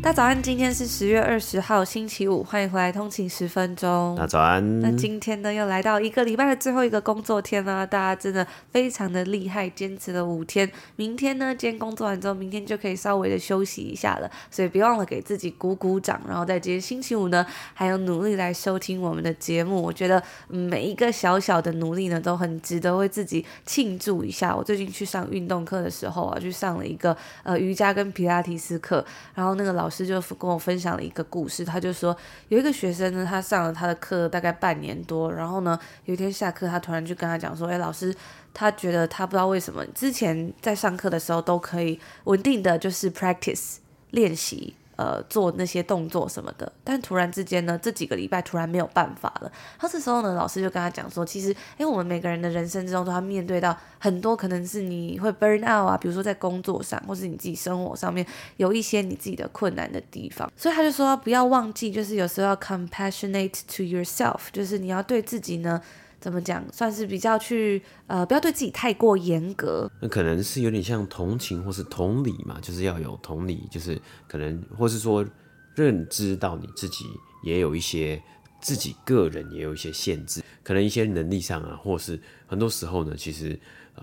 大家早安，今天是十月二十号，星期五，欢迎回来通勤十分钟。大早安。那今天呢，又来到一个礼拜的最后一个工作天了，大家真的非常的厉害，坚持了五天。明天呢，今天工作完之后，明天就可以稍微的休息一下了，所以别忘了给自己鼓鼓掌，然后在今天星期五呢，还有努力来收听我们的节目。我觉得每一个小小的努力呢，都很值得为自己庆祝一下。我最近去上运动课的时候啊，去上了一个呃瑜伽跟皮拉提斯课，然后那个老师。就跟我分享了一个故事，他就说有一个学生呢，他上了他的课大概半年多，然后呢，有一天下课，他突然就跟他讲说：“哎，老师，他觉得他不知道为什么之前在上课的时候都可以稳定的就是 practice 练习。”呃，做那些动作什么的，但突然之间呢，这几个礼拜突然没有办法了。他这时候呢，老师就跟他讲说，其实，因为我们每个人的人生之中都要面对到很多可能是你会 burn out 啊，比如说在工作上，或是你自己生活上面有一些你自己的困难的地方。所以他就说，不要忘记，就是有时候要 compassionate to yourself，就是你要对自己呢。怎么讲，算是比较去呃，不要对自己太过严格。那可能是有点像同情或是同理嘛，就是要有同理，就是可能或是说认知到你自己也有一些自己个人也有一些限制，可能一些能力上啊，或是很多时候呢，其实。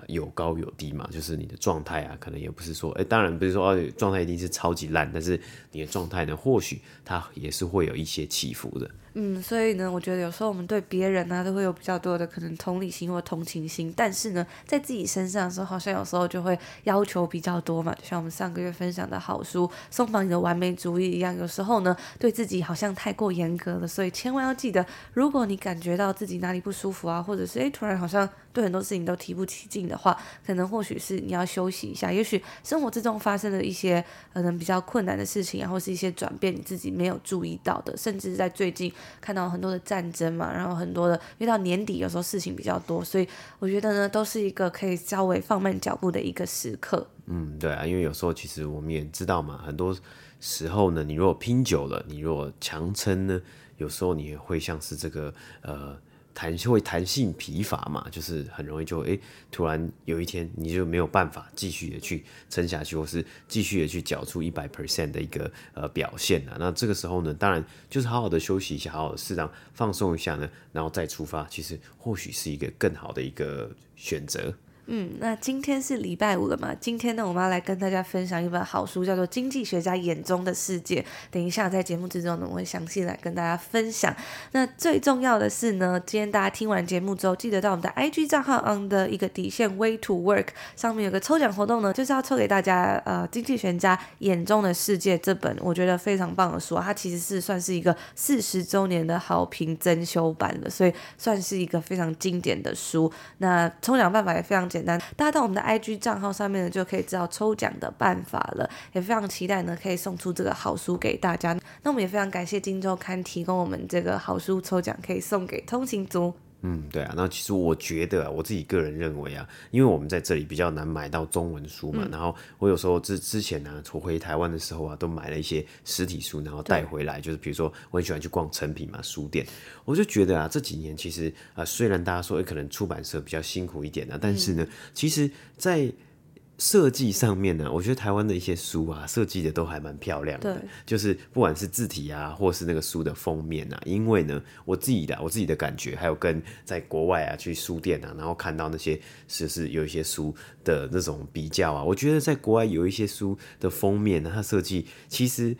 有高有低嘛，就是你的状态啊，可能也不是说，哎，当然不是说哦，状态一定是超级烂，但是你的状态呢，或许它也是会有一些起伏的。嗯，所以呢，我觉得有时候我们对别人呢、啊，都会有比较多的可能同理心或同情心，但是呢，在自己身上的时候，好像有时候就会要求比较多嘛，就像我们上个月分享的好书《松绑你的完美主义》一样，有时候呢，对自己好像太过严格了，所以千万要记得，如果你感觉到自己哪里不舒服啊，或者是哎，突然好像对很多事情都提不起劲。的话，可能或许是你要休息一下，也许生活之中发生了一些可能比较困难的事情然后是一些转变，你自己没有注意到的，甚至在最近看到很多的战争嘛，然后很多的，因为到年底有时候事情比较多，所以我觉得呢，都是一个可以稍微放慢脚步的一个时刻。嗯，对啊，因为有时候其实我们也知道嘛，很多时候呢，你如果拼久了，你如果强撑呢，有时候你也会像是这个呃。弹会弹性疲乏嘛，就是很容易就诶、突然有一天你就没有办法继续的去撑下去，或是继续的去缴出一百 percent 的一个呃表现啊。那这个时候呢，当然就是好好的休息一下，好好的适当放松一下呢，然后再出发，其实或许是一个更好的一个选择。嗯，那今天是礼拜五了嘛？今天呢，我们要来跟大家分享一本好书，叫做《经济学家眼中的世界》。等一下在节目之中呢，我会详细来跟大家分享。那最重要的是呢，今天大家听完节目之后，记得到我们的 IG 账号 on 的一个底线 Way to Work 上面有个抽奖活动呢，就是要抽给大家呃《经济学家眼中的世界》这本我觉得非常棒的书，它其实是算是一个四十周年的好评增修版了，所以算是一个非常经典的书。那抽奖办法也非常简单，大家到我们的 IG 账号上面呢，就可以知道抽奖的办法了。也非常期待呢，可以送出这个好书给大家。那我们也非常感谢《金周刊》提供我们这个好书抽奖，可以送给通行族。嗯，对啊，那其实我觉得啊，我自己个人认为啊，因为我们在这里比较难买到中文书嘛，嗯、然后我有时候之之前呢、啊，我回台湾的时候啊，都买了一些实体书，然后带回来，就是比如说我很喜欢去逛成品嘛书店，我就觉得啊，这几年其实啊，虽然大家说可能出版社比较辛苦一点啊，但是呢，嗯、其实，在设计上面呢，我觉得台湾的一些书啊，设计的都还蛮漂亮的。对，就是不管是字体啊，或是那个书的封面啊，因为呢，我自己的我自己的感觉，还有跟在国外啊去书店啊，然后看到那些是是有一些书的那种比较啊，我觉得在国外有一些书的封面呢，它设计其实。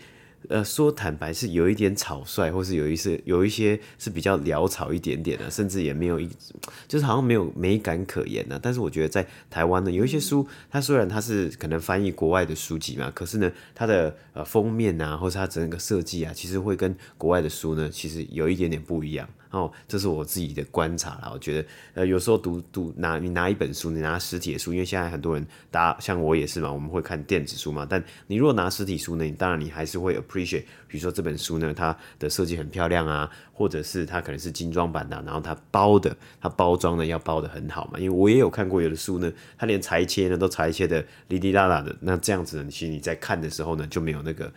呃，说坦白是有一点草率，或是有一些有一些是比较潦草一点点的，甚至也没有一，就是好像没有美感可言呢。但是我觉得在台湾呢，有一些书，它虽然它是可能翻译国外的书籍嘛，可是呢，它的呃封面啊，或是它整个设计啊，其实会跟国外的书呢，其实有一点点不一样。哦，这是我自己的观察啦。我觉得，呃，有时候读读拿你拿一本书，你拿实体的书，因为现在很多人，大像我也是嘛，我们会看电子书嘛。但你如果拿实体书呢，你当然你还是会 appreciate，比如说这本书呢，它的设计很漂亮啊，或者是它可能是精装版的，然后它包的，它包装呢要包得很好嘛。因为我也有看过有的书呢，它连裁切呢都裁切的哩哩啦啦的，那这样子呢，其实你在看的时候呢就没有那个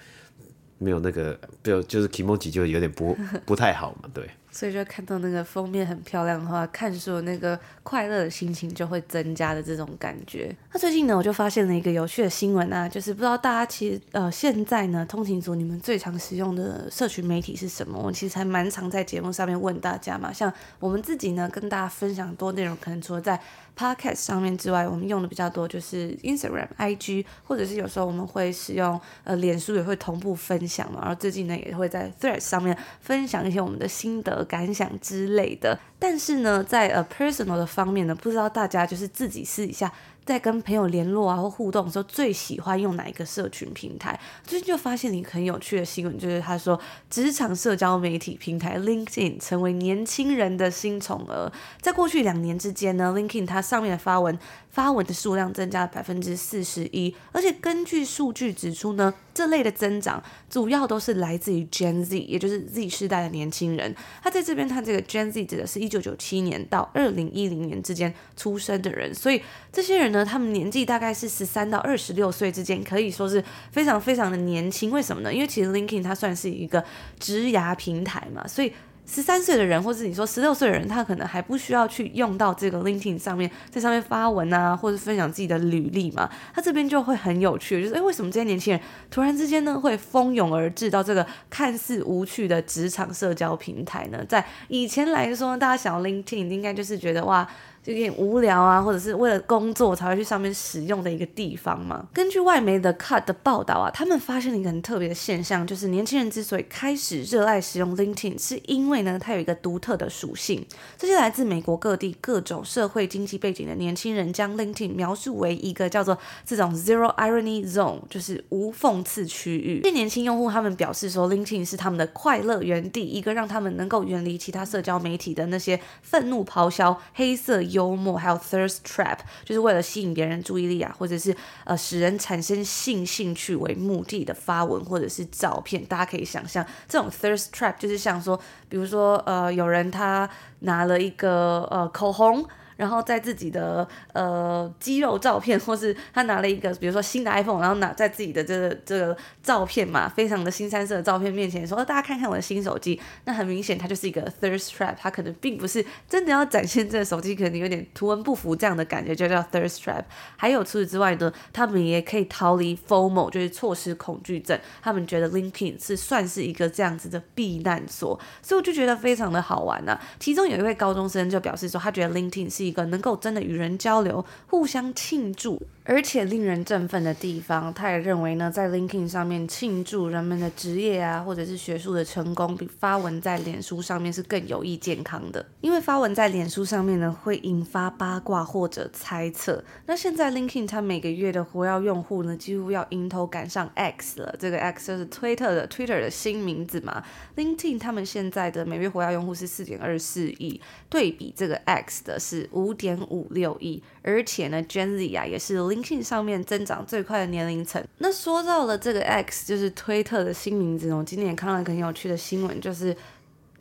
没有那个就就是 k i m o j i 就有点不不太好嘛，对。所以就看到那个封面很漂亮的话，看书那个快乐的心情就会增加的这种感觉。那最近呢，我就发现了一个有趣的新闻啊，就是不知道大家其实呃现在呢，通勤族你们最常使用的社群媒体是什么？我其实还蛮常在节目上面问大家嘛。像我们自己呢，跟大家分享多内容，可能除了在 Podcast 上面之外，我们用的比较多就是 Instagram、IG，或者是有时候我们会使用呃脸书也会同步分享嘛。然后最近呢，也会在 Threads 上面分享一些我们的心得。感想之类的，但是呢，在呃 personal 的方面呢，不知道大家就是自己试一下在跟朋友联络啊或互动的时候，最喜欢用哪一个社群平台？最近就发现一个很有趣的新闻，就是他说职场社交媒体平台 LinkedIn 成为年轻人的新宠儿。在过去两年之间呢，LinkedIn 它上面的发文。发文的数量增加了百分之四十一，而且根据数据指出呢，这类的增长主要都是来自于 Gen Z，也就是 Z 世代的年轻人。他在这边，他这个 Gen Z 指的是一九九七年到二零一零年之间出生的人，所以这些人呢，他们年纪大概是十三到二十六岁之间，可以说是非常非常的年轻。为什么呢？因为其实 LinkedIn 它算是一个职涯平台嘛，所以。十三岁的人，或是你说十六岁的人，他可能还不需要去用到这个 LinkedIn 上面，在上面发文啊，或者分享自己的履历嘛。他这边就会很有趣，就是诶，为什么这些年轻人突然之间呢，会蜂拥而至到这个看似无趣的职场社交平台呢？在以前来说，大家想要 LinkedIn 应该就是觉得哇。有点无聊啊，或者是为了工作才会去上面使用的一个地方嘛。根据外媒的 Cut 的报道啊，他们发现了一个很特别的现象，就是年轻人之所以开始热爱使用 LinkedIn，是因为呢，它有一个独特的属性。这些来自美国各地各种社会经济背景的年轻人，将 LinkedIn 描述为一个叫做这种 Zero Irony Zone，就是无讽刺区域。这些年轻用户他们表示说，LinkedIn 是他们的快乐园地，一个让他们能够远离其他社交媒体的那些愤怒咆哮、黑色幽默，还有 thirst trap，就是为了吸引别人注意力啊，或者是呃使人产生性兴趣为目的的发文或者是照片。大家可以想象，这种 thirst trap 就是像说，比如说呃有人他拿了一个呃口红。然后在自己的呃肌肉照片，或是他拿了一个，比如说新的 iPhone，然后拿在自己的这个这个照片嘛，非常的新三色的照片面前说，大家看看我的新手机。那很明显，它就是一个 thirst trap，它可能并不是真的要展现这个手机，可能有点图文不符这样的感觉，就叫 thirst trap。还有除此之外呢，他们也可以逃离 FOMO，就是错失恐惧症。他们觉得 LinkedIn 是算是一个这样子的避难所，所以我就觉得非常的好玩呢、啊。其中有一位高中生就表示说，他觉得 LinkedIn 是。一个能够真的与人交流、互相庆祝，而且令人振奋的地方。他也认为呢，在 LinkedIn 上面庆祝人们的职业啊，或者是学术的成功，比发文在脸书上面是更有益健康的。因为发文在脸书上面呢，会引发八卦或者猜测。那现在 LinkedIn 它每个月的活跃用户呢，几乎要迎头赶上 X 了。这个 X 就是推特的 Twitter 的新名字嘛。LinkedIn 他们现在的每月活跃用户是四点二四亿，对比这个 X 的是。五点五六亿，而且呢，Gen Z 啊也是 lin LinkedIn 上面增长最快的年龄层。那说到了这个 X，就是推特的新名字我。今天也看到一个很有趣的新闻，就是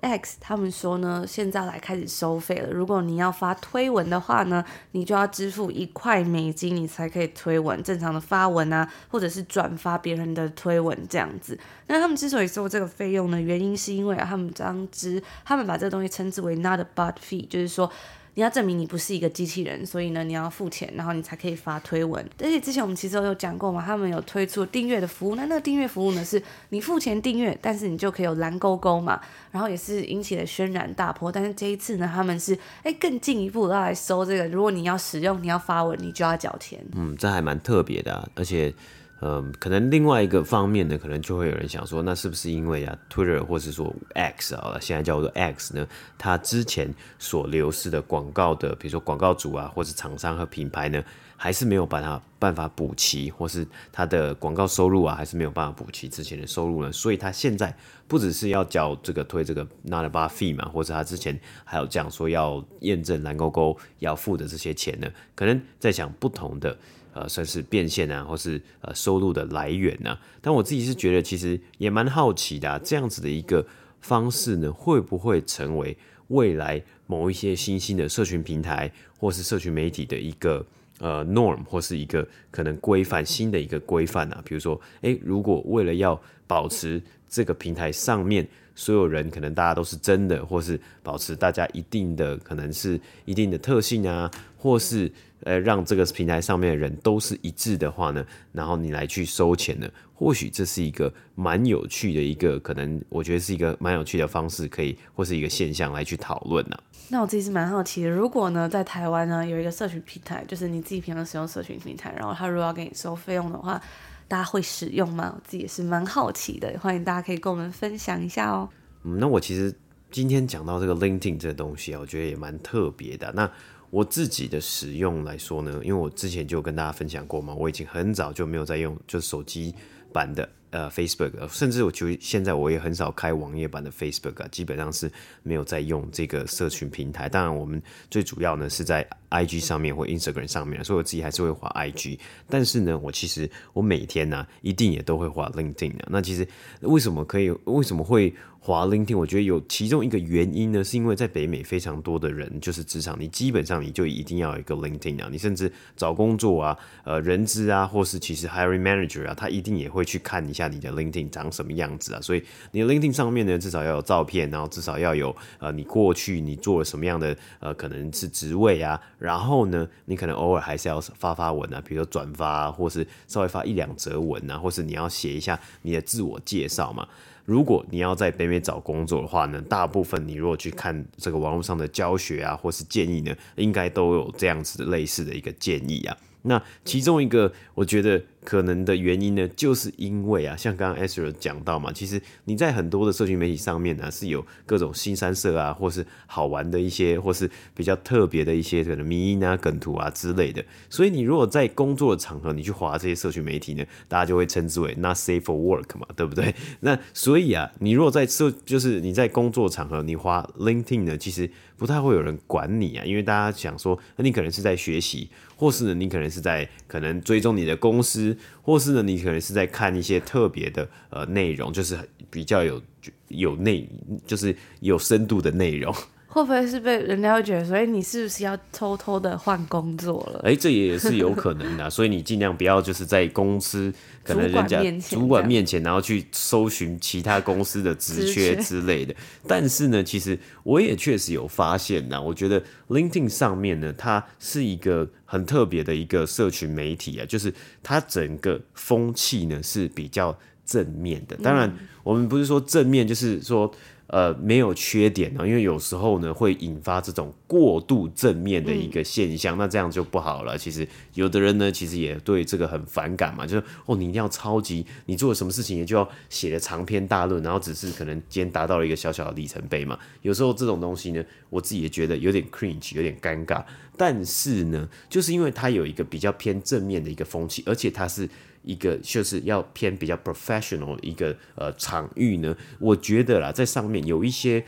X 他们说呢，现在来开始收费了。如果你要发推文的话呢，你就要支付一块美金，你才可以推文。正常的发文啊，或者是转发别人的推文这样子。那他们之所以收这个费用呢，原因是因为，他们当之，他们把这个东西称之为 Not a Bot Fee，就是说。你要证明你不是一个机器人，所以呢，你要付钱，然后你才可以发推文。而且之前我们其实有讲过嘛，他们有推出订阅的服务。那那个订阅服务呢，是你付钱订阅，但是你就可以有蓝勾勾嘛，然后也是引起了轩然大波。但是这一次呢，他们是哎更进一步要来收这个，如果你要使用，你要发文，你就要缴钱。嗯，这还蛮特别的，而且。嗯，可能另外一个方面呢，可能就会有人想说，那是不是因为啊，Twitter 或是说 X 啊，现在叫做 X 呢，它之前所流失的广告的，比如说广告主啊，或是厂商和品牌呢，还是没有把它办法补齐，或是它的广告收入啊，还是没有办法补齐之前的收入呢？所以它现在不只是要交这个推这个 Not a Bot Fee 嘛，或者他之前还有讲说要验证蓝勾勾要付的这些钱呢，可能在想不同的。呃算是变现啊，或是呃收入的来源啊。但我自己是觉得，其实也蛮好奇的啊，这样子的一个方式呢，会不会成为未来某一些新兴的社群平台或是社群媒体的一个呃 norm 或是一个可能规范新的一个规范啊？比如说，诶，如果为了要保持这个平台上面。所有人可能大家都是真的，或是保持大家一定的可能是一定的特性啊，或是呃让这个平台上面的人都是一致的话呢，然后你来去收钱呢，或许这是一个蛮有趣的一个可能，我觉得是一个蛮有趣的方式，可以或是一个现象来去讨论呢。那我自己是蛮好奇的，如果呢在台湾呢有一个社群平台，就是你自己平常使用社群平台，然后他如果要给你收费用的话。大家会使用吗？我自己也是蛮好奇的，欢迎大家可以跟我们分享一下哦。嗯，那我其实今天讲到这个 LinkedIn 这个东西啊，我觉得也蛮特别的。那我自己的使用来说呢，因为我之前就跟大家分享过嘛，我已经很早就没有在用，就是手机版的。呃，Facebook，甚至我就现在我也很少开网页版的 Facebook，基本上是没有在用这个社群平台。当然，我们最主要呢是在 IG 上面或 Instagram 上面，所以我自己还是会滑 IG。但是呢，我其实我每天呢、一定也都会滑 LinkedIn 啊。那其实为什么可以？为什么会滑 LinkedIn？我觉得有其中一个原因呢，是因为在北美非常多的人就是职场，你基本上你就一定要有一个 LinkedIn 啊。你甚至找工作啊，呃，人资啊，或是其实 Hiring Manager 啊，他一定也会去看一。下你的 LinkedIn 长什么样子啊？所以你的 LinkedIn 上面呢，至少要有照片，然后至少要有呃，你过去你做了什么样的呃，可能是职位啊。然后呢，你可能偶尔还是要发发文啊，比如说转发啊，或是稍微发一两则文啊，或是你要写一下你的自我介绍嘛。如果你要在北美找工作的话呢，大部分你如果去看这个网络上的教学啊，或是建议呢，应该都有这样子的类似的一个建议啊。那其中一个，我觉得。可能的原因呢，就是因为啊，像刚刚 Ezra 讲到嘛，其实你在很多的社群媒体上面呢，是有各种新三色啊，或是好玩的一些，或是比较特别的一些可能迷音啊、梗图啊之类的。所以你如果在工作的场合，你去划这些社群媒体呢，大家就会称之为 not safe for work 嘛，对不对？那所以啊，你如果在社，就是你在工作场合，你划 LinkedIn 呢，其实不太会有人管你啊，因为大家想说，那你可能是在学习，或是呢，你可能是在可能追踪你的公司。或是呢，你可能是在看一些特别的呃内容，就是比较有有内，就是有深度的内容。会不会是被人家会觉得，所以你是不是要偷偷的换工作了？哎、欸，这也是有可能的，所以你尽量不要就是在公司可能人家主管面前，然后去搜寻其他公司的职缺之类的。但是呢，其实我也确实有发现呐，我觉得 LinkedIn 上面呢，它是一个很特别的一个社群媒体啊，就是它整个风气呢是比较正面的。当然，我们不是说正面，就是说。呃，没有缺点呢，因为有时候呢会引发这种过度正面的一个现象，那这样就不好了。其实有的人呢，其实也对这个很反感嘛，就是哦，你一定要超级，你做了什么事情也就要写的长篇大论，然后只是可能今天达到了一个小小的里程碑嘛。有时候这种东西呢，我自己也觉得有点 cringe，有点尴尬。但是呢，就是因为它有一个比较偏正面的一个风气，而且它是。一个就是要偏比较 professional 一个呃场域呢，我觉得啦，在上面有一些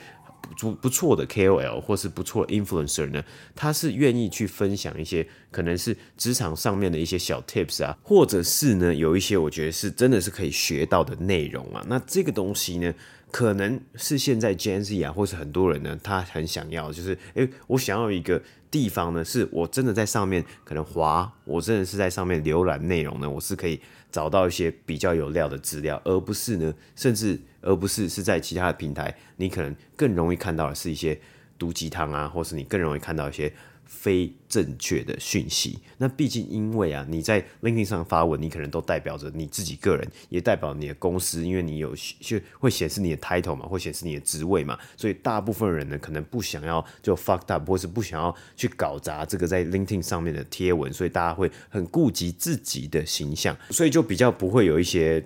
不不错的 KOL 或是不错的 influencer 呢，他是愿意去分享一些可能是职场上面的一些小 tips 啊，或者是呢有一些我觉得是真的是可以学到的内容啊，那这个东西呢，可能是现在 gnz 啊，或是很多人呢，他很想要，就是诶，我想要一个。地方呢，是我真的在上面可能滑，我真的是在上面浏览内容呢，我是可以找到一些比较有料的资料，而不是呢，甚至而不是是在其他的平台，你可能更容易看到的是一些毒鸡汤啊，或是你更容易看到一些。非正确的讯息，那毕竟因为啊，你在 LinkedIn 上发文，你可能都代表着你自己个人，也代表你的公司，因为你有就会显示你的 title 嘛，会显示你的职位嘛，所以大部分人呢，可能不想要就 fucked up，或是不想要去搞砸这个在 LinkedIn 上面的贴文，所以大家会很顾及自己的形象，所以就比较不会有一些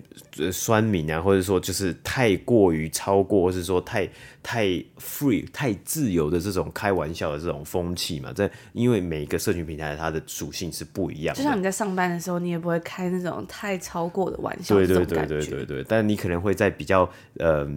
酸民啊，或者说就是太过于超过，或是说太太 free、太自由的这种开玩笑的这种风气嘛，在。因为每一个社群平台它的属性是不一样的，就像你在上班的时候，你也不会开那种太超过的玩笑。对对对对对对，但你可能会在比较呃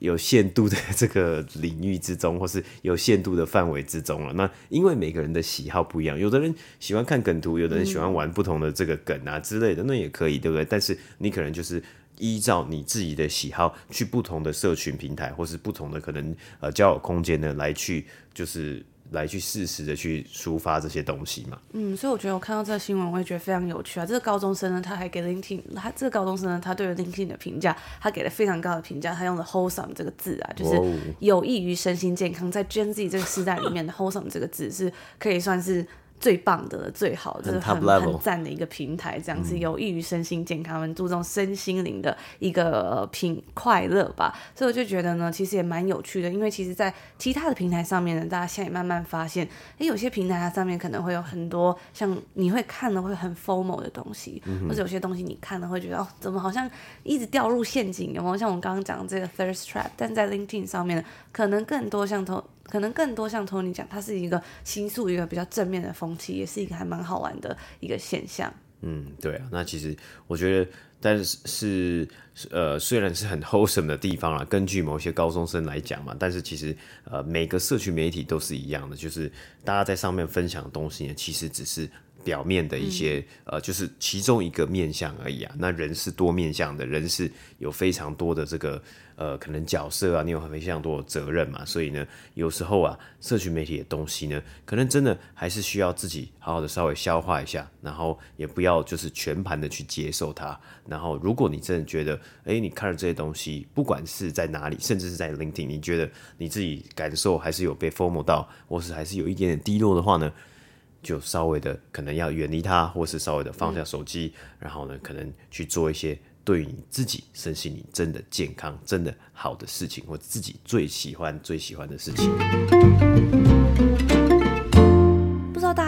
有限度的这个领域之中，或是有限度的范围之中了。那因为每个人的喜好不一样，有的人喜欢看梗图，有的人喜欢玩不同的这个梗啊之类的，那也可以，对不对？但是你可能就是依照你自己的喜好，去不同的社群平台，或是不同的可能呃交友空间呢，来去就是。来去适时的去抒发这些东西嘛。嗯，所以我觉得我看到这个新闻，我也觉得非常有趣啊。这个高中生呢，他还给 LinkedIn，他这个高中生呢，他对 LinkedIn 的评价，他给了非常高的评价。他用了 wholesome 这个字啊，就是有益于身心健康。在 Gen Z 这个时代里面的 wholesome 这个字是可以算是。最棒的、最好的、很很赞的一个平台，这样子有益于身心健康，很注重身心灵的一个平快乐吧。所以我就觉得呢，其实也蛮有趣的，因为其实，在其他的平台上面呢，大家现在也慢慢发现，诶，有些平台它上面可能会有很多像你会看的会很 formal 的东西，嗯、或者有些东西你看了会觉得哦，怎么好像一直掉入陷阱？有没有像我刚刚讲的这个 thirst trap？但在 LinkedIn 上面，可能更多像头。可能更多像 Tony 讲，它是一个倾诉一个比较正面的风气，也是一个还蛮好玩的一个现象。嗯，对啊，那其实我觉得，但是是呃，虽然是很 wholesome 的地方啦，根据某些高中生来讲嘛，但是其实呃，每个社区媒体都是一样的，就是大家在上面分享的东西呢，其实只是。表面的一些、嗯、呃，就是其中一个面向而已啊。那人是多面向的，人是有非常多的这个呃，可能角色啊，你有非常多的责任嘛。所以呢，有时候啊，社群媒体的东西呢，可能真的还是需要自己好好的稍微消化一下，然后也不要就是全盘的去接受它。然后，如果你真的觉得，哎，你看了这些东西，不管是在哪里，甚至是在 LinkedIn，你觉得你自己感受还是有被 FOMO 到，或是还是有一点点低落的话呢，就稍微的可能要远离他，或是稍微的放下手机，然后呢，可能去做一些对于你自己身心灵真的健康、真的好的事情，或自己最喜欢、最喜欢的事情。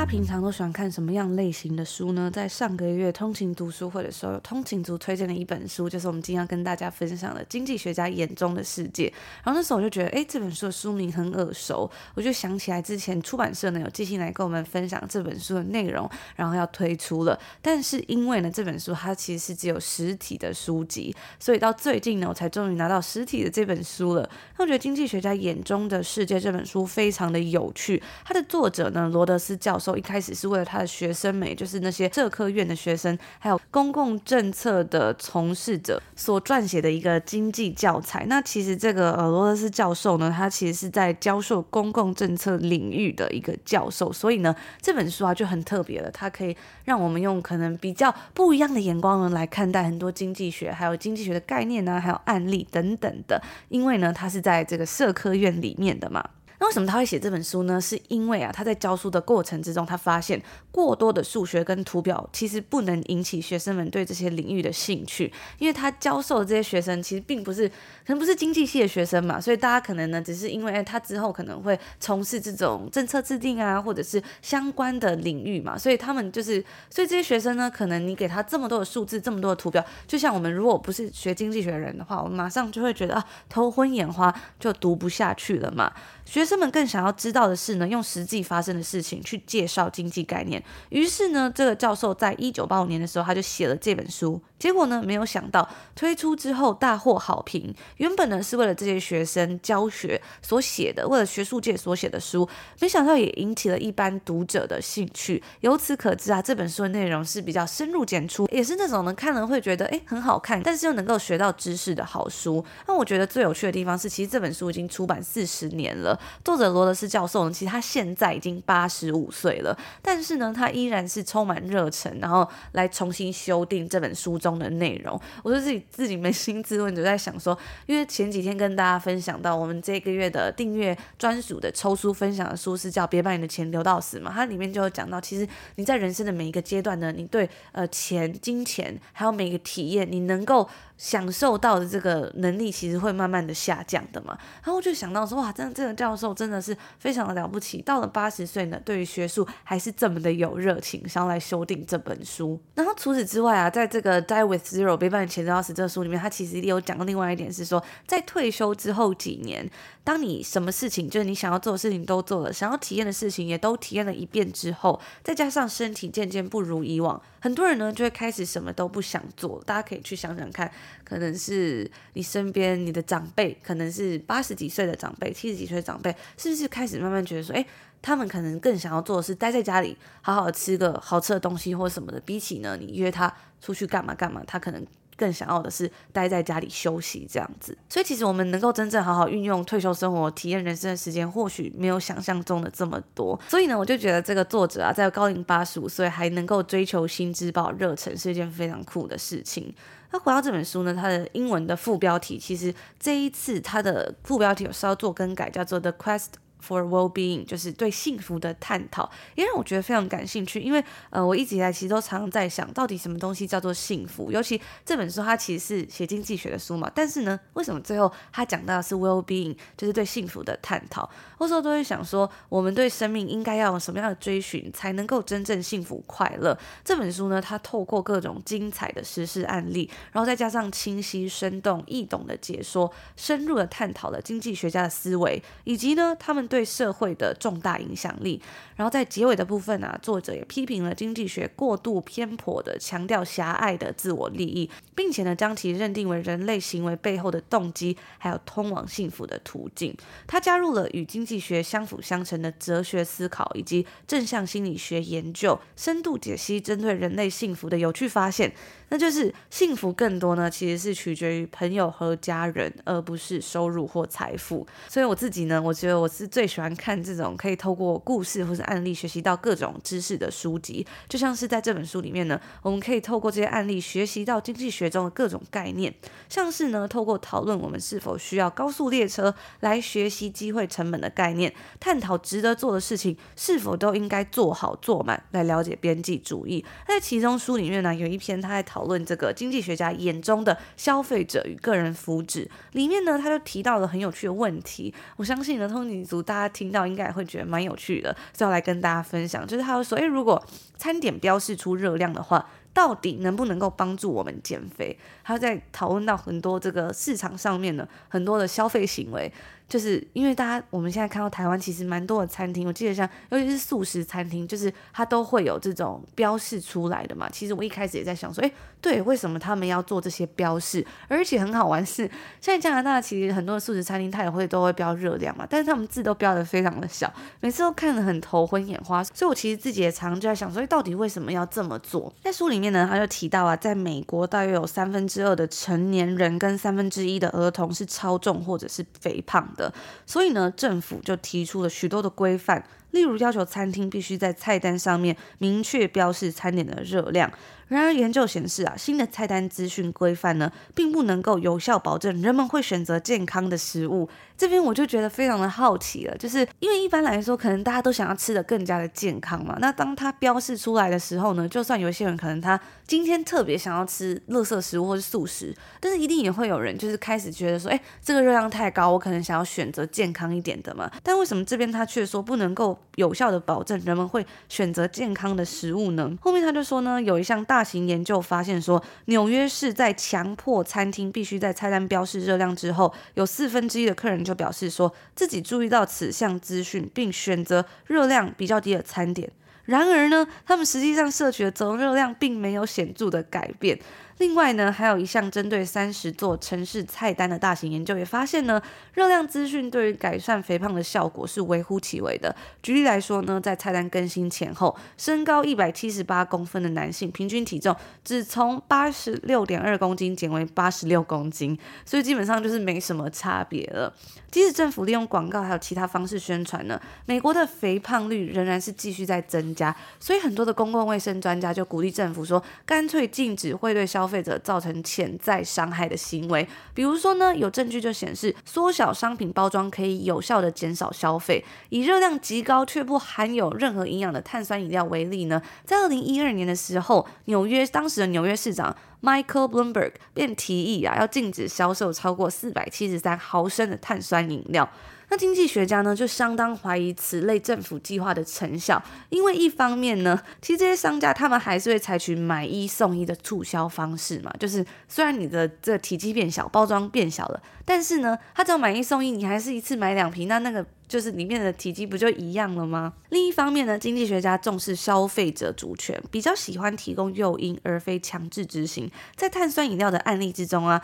平常都喜欢看什么样类型的书呢？在上个月通勤读书会的时候，有通勤族推荐的一本书，就是我们今天要跟大家分享的《经济学家眼中的世界》。然后那时候我就觉得，哎，这本书的书名很耳熟，我就想起来之前出版社呢有寄信来跟我们分享这本书的内容，然后要推出了。但是因为呢这本书它其实是只有实体的书籍，所以到最近呢我才终于拿到实体的这本书了。那我觉得《经济学家眼中的世界》这本书非常的有趣，它的作者呢罗德斯教授。一开始是为了他的学生们，就是那些社科院的学生，还有公共政策的从事者所撰写的一个经济教材。那其实这个呃罗斯教授呢，他其实是在教授公共政策领域的一个教授，所以呢这本书啊就很特别了，它可以让我们用可能比较不一样的眼光呢来看待很多经济学，还有经济学的概念呢，还有案例等等的。因为呢，他是在这个社科院里面的嘛。那为什么他会写这本书呢？是因为啊，他在教书的过程之中，他发现过多的数学跟图表其实不能引起学生们对这些领域的兴趣，因为他教授的这些学生其实并不是，可能不是经济系的学生嘛，所以大家可能呢，只是因为他之后可能会从事这种政策制定啊，或者是相关的领域嘛，所以他们就是，所以这些学生呢，可能你给他这么多的数字，这么多的图表，就像我们如果不是学经济学的人的话，我们马上就会觉得啊，头昏眼花，就读不下去了嘛。学生们更想要知道的是呢，用实际发生的事情去介绍经济概念。于是呢，这个教授在一九八五年的时候，他就写了这本书。结果呢，没有想到推出之后大获好评。原本呢是为了这些学生教学所写的，为了学术界所写的书，没想到也引起了一般读者的兴趣。由此可知啊，这本书的内容是比较深入浅出，也是那种呢看了会觉得诶很好看，但是又能够学到知识的好书。那我觉得最有趣的地方是，其实这本书已经出版四十年了。作者罗德斯教授呢，其实他现在已经八十五岁了，但是呢，他依然是充满热忱，然后来重新修订这本书中的内容。我就自己自己扪心自问，就在想说，因为前几天跟大家分享到，我们这个月的订阅专属的抽书分享的书是叫《别把你的钱留到死》嘛，它里面就有讲到，其实你在人生的每一个阶段呢，你对呃钱、金钱还有每个体验，你能够。享受到的这个能力其实会慢慢的下降的嘛，然后我就想到说，哇，真的这个教授真的是非常的了不起，到了八十岁呢，对于学术还是这么的有热情，想要来修订这本书。然后除此之外啊，在这个《Die with Zero，背叛你钱都要死。这书里面，他其实也有讲到另外一点是说，在退休之后几年，当你什么事情就是你想要做的事情都做了，想要体验的事情也都体验了一遍之后，再加上身体渐渐不如以往，很多人呢就会开始什么都不想做。大家可以去想想看，可能是你身边你的长辈，可能是八十几岁的长辈、七十几岁的长辈，是不是开始慢慢觉得说，诶……他们可能更想要做的是待在家里，好好吃个好吃的东西或什么的。比起呢，你约他出去干嘛干嘛，他可能更想要的是待在家里休息这样子。所以其实我们能够真正好好运用退休生活、体验人生的时间，或许没有想象中的这么多。所以呢，我就觉得这个作者啊，在高龄八十五岁还能够追求新知、抱热忱，是一件非常酷的事情。那回到这本书呢，它的英文的副标题，其实这一次它的副标题有稍作更改，叫做 The Quest。For well-being，就是对幸福的探讨，也让我觉得非常感兴趣。因为呃，我一直以来其实都常常在想，到底什么东西叫做幸福？尤其这本书它其实是写经济学的书嘛，但是呢，为什么最后它讲到的是 well-being，就是对幸福的探讨？有时候都会想说，我们对生命应该要有什么样的追寻，才能够真正幸福快乐？这本书呢，它透过各种精彩的实事案例，然后再加上清晰、生动、易懂的解说，深入的探讨了经济学家的思维，以及呢，他们对社会的重大影响力，然后在结尾的部分啊，作者也批评了经济学过度偏颇的强调狭隘的自我利益，并且呢，将其认定为人类行为背后的动机，还有通往幸福的途径。他加入了与经济学相辅相成的哲学思考，以及正向心理学研究，深度解析针对人类幸福的有趣发现。那就是幸福更多呢，其实是取决于朋友和家人，而不是收入或财富。所以我自己呢，我觉得我是最喜欢看这种可以透过故事或是案例学习到各种知识的书籍。就像是在这本书里面呢，我们可以透过这些案例学习到经济学中的各种概念，像是呢，透过讨论我们是否需要高速列车来学习机会成本的概念，探讨值得做的事情是否都应该做好做满，来了解边际主义。在其中书里面呢，有一篇他在讨。论这个经济学家眼中的消费者与个人福祉里面呢，他就提到了很有趣的问题。我相信呢，通勤族大家听到应该也会觉得蛮有趣的，所以要来跟大家分享。就是他会说，诶，如果餐点标示出热量的话，到底能不能够帮助我们减肥？他在讨论到很多这个市场上面的很多的消费行为。就是因为大家我们现在看到台湾其实蛮多的餐厅，我记得像尤其是素食餐厅，就是它都会有这种标示出来的嘛。其实我一开始也在想说，诶，对，为什么他们要做这些标示？而且很好玩是，现在加拿大其实很多的素食餐厅它也会都会标热量嘛，但是他们字都标的非常的小，每次都看得很头昏眼花。所以我其实自己也常常就在想说，诶，到底为什么要这么做？在书里面呢，他就提到啊，在美国大约有三分之二的成年人跟三分之一的儿童是超重或者是肥胖的，所以呢，政府就提出了许多的规范，例如要求餐厅必须在菜单上面明确标示餐点的热量。然而，研究显示啊，新的菜单资讯规范呢，并不能够有效保证人们会选择健康的食物。这边我就觉得非常的好奇了，就是因为一般来说，可能大家都想要吃得更加的健康嘛。那当它标示出来的时候呢，就算有些人可能他今天特别想要吃垃圾食物或是素食，但是一定也会有人就是开始觉得说，哎，这个热量太高，我可能想要选择健康一点的嘛。但为什么这边他却说不能够有效的保证人们会选择健康的食物呢？后面他就说呢，有一项大。型研究发现说，纽约市在强迫餐厅必须在菜单标示热量之后，有四分之一的客人就表示说自己注意到此项资讯，并选择热量比较低的餐点。然而呢，他们实际上摄取的总热量并没有显著的改变。另外呢，还有一项针对三十座城市菜单的大型研究也发现呢，热量资讯对于改善肥胖的效果是微乎其微的。举例来说呢，在菜单更新前后，身高一百七十八公分的男性平均体重只从八十六点二公斤减为八十六公斤，所以基本上就是没什么差别了。即使政府利用广告还有其他方式宣传呢，美国的肥胖率仍然是继续在增加。所以很多的公共卫生专家就鼓励政府说，干脆禁止会对消消费者造成潜在伤害的行为，比如说呢，有证据就显示，缩小商品包装可以有效地减少消费。以热量极高却不含有任何营养的碳酸饮料为例呢，在二零一二年的时候，纽约当时的纽约市长 Michael Bloomberg 便提议啊，要禁止销售超过四百七十三毫升的碳酸饮料。那经济学家呢，就相当怀疑此类政府计划的成效，因为一方面呢，其实这些商家他们还是会采取买一送一的促销方式嘛，就是虽然你的这个体积变小，包装变小了，但是呢，他只要买一送一，你还是一次买两瓶，那那个就是里面的体积不就一样了吗？另一方面呢，经济学家重视消费者主权，比较喜欢提供诱因而非强制执行。在碳酸饮料的案例之中啊。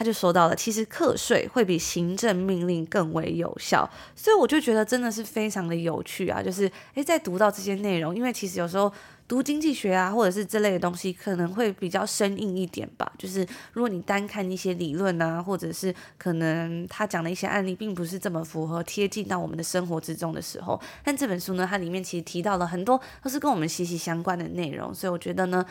他就说到了，其实课税会比行政命令更为有效，所以我就觉得真的是非常的有趣啊！就是诶，在读到这些内容，因为其实有时候读经济学啊，或者是这类的东西，可能会比较生硬一点吧。就是如果你单看一些理论啊，或者是可能他讲的一些案例，并不是这么符合贴近到我们的生活之中的时候，但这本书呢，它里面其实提到了很多都是跟我们息息相关的内容，所以我觉得呢。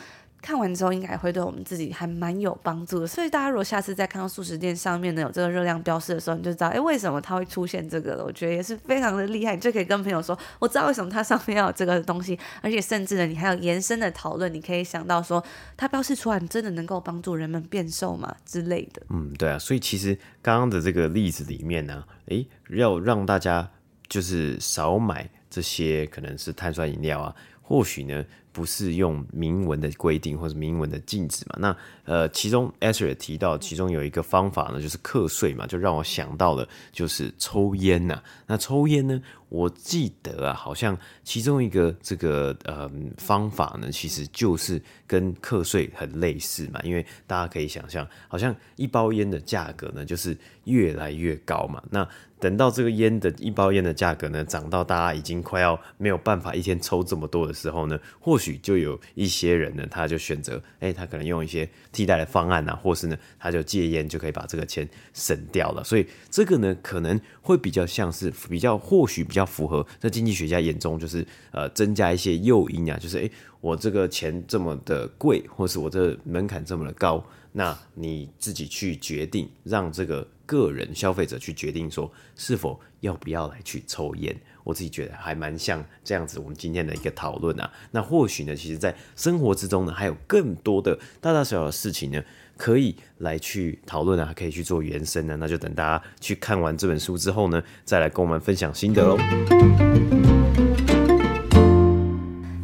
看完之后应该会对我们自己还蛮有帮助的，所以大家如果下次再看到素食店上面呢有这个热量标示的时候，你就知道，哎，为什么它会出现这个了？我觉得也是非常的厉害，你就可以跟朋友说，我知道为什么它上面要有这个东西，而且甚至呢，你还有延伸的讨论，你可以想到说，它标示出来真的能够帮助人们变瘦吗之类的？嗯，对啊，所以其实刚刚的这个例子里面呢，诶，要让大家就是少买这些可能是碳酸饮料啊，或许呢。不是用明文的规定或者明文的禁止嘛？那呃，其中 e s r a 提到，其中有一个方法呢，就是课税嘛，就让我想到了就是抽烟呐、啊。那抽烟呢，我记得啊，好像其中一个这个呃方法呢，其实就是跟课税很类似嘛。因为大家可以想象，好像一包烟的价格呢，就是越来越高嘛。那等到这个烟的一包烟的价格呢，涨到大家已经快要没有办法一天抽这么多的时候呢，或许就有一些人呢，他就选择，哎、他可能用一些替代的方案啊，或是呢，他就戒烟就可以把这个钱省掉了。所以这个呢，可能会比较像是比较或许比较要符合在经济学家眼中，就是呃增加一些诱因啊，就是哎、欸，我这个钱这么的贵，或是我这门槛这么的高，那你自己去决定让这个。个人消费者去决定说是否要不要来去抽烟，我自己觉得还蛮像这样子。我们今天的一个讨论啊，那或许呢，其实在生活之中呢，还有更多的大大小小的事情呢，可以来去讨论啊，可以去做延伸呢。那就等大家去看完这本书之后呢，再来跟我们分享心得喽。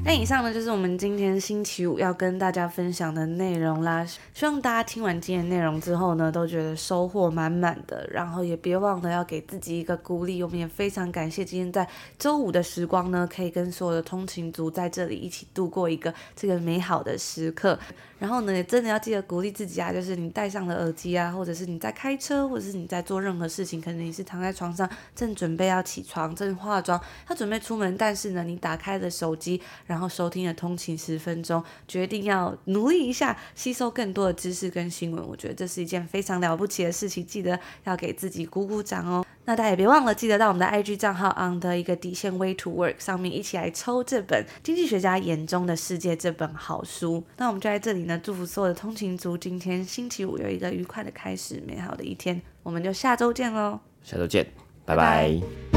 那以上呢，就是我们今天星期五要跟大家分享的内容啦。希望大家听完今天内容之后呢，都觉得收获满满的。然后也别忘了要给自己一个鼓励。我们也非常感谢今天在周五的时光呢，可以跟所有的通勤族在这里一起度过一个这个美好的时刻。然后呢，也真的要记得鼓励自己啊，就是你戴上了耳机啊，或者是你在开车，或者是你在做任何事情，可能你是躺在床上正准备要起床，正化妆，要准备出门，但是呢，你打开了手机，然后。收听了通勤十分钟，决定要努力一下，吸收更多的知识跟新闻。我觉得这是一件非常了不起的事情，记得要给自己鼓鼓掌哦。那大家也别忘了，记得到我们的 IG 账号 on 的一个底线 Way to Work 上面一起来抽这本《经济学家眼中的世界》这本好书。那我们就在这里呢，祝福所有的通勤族，今天星期五有一个愉快的开始，美好的一天。我们就下周见喽，下周见，拜拜。拜拜。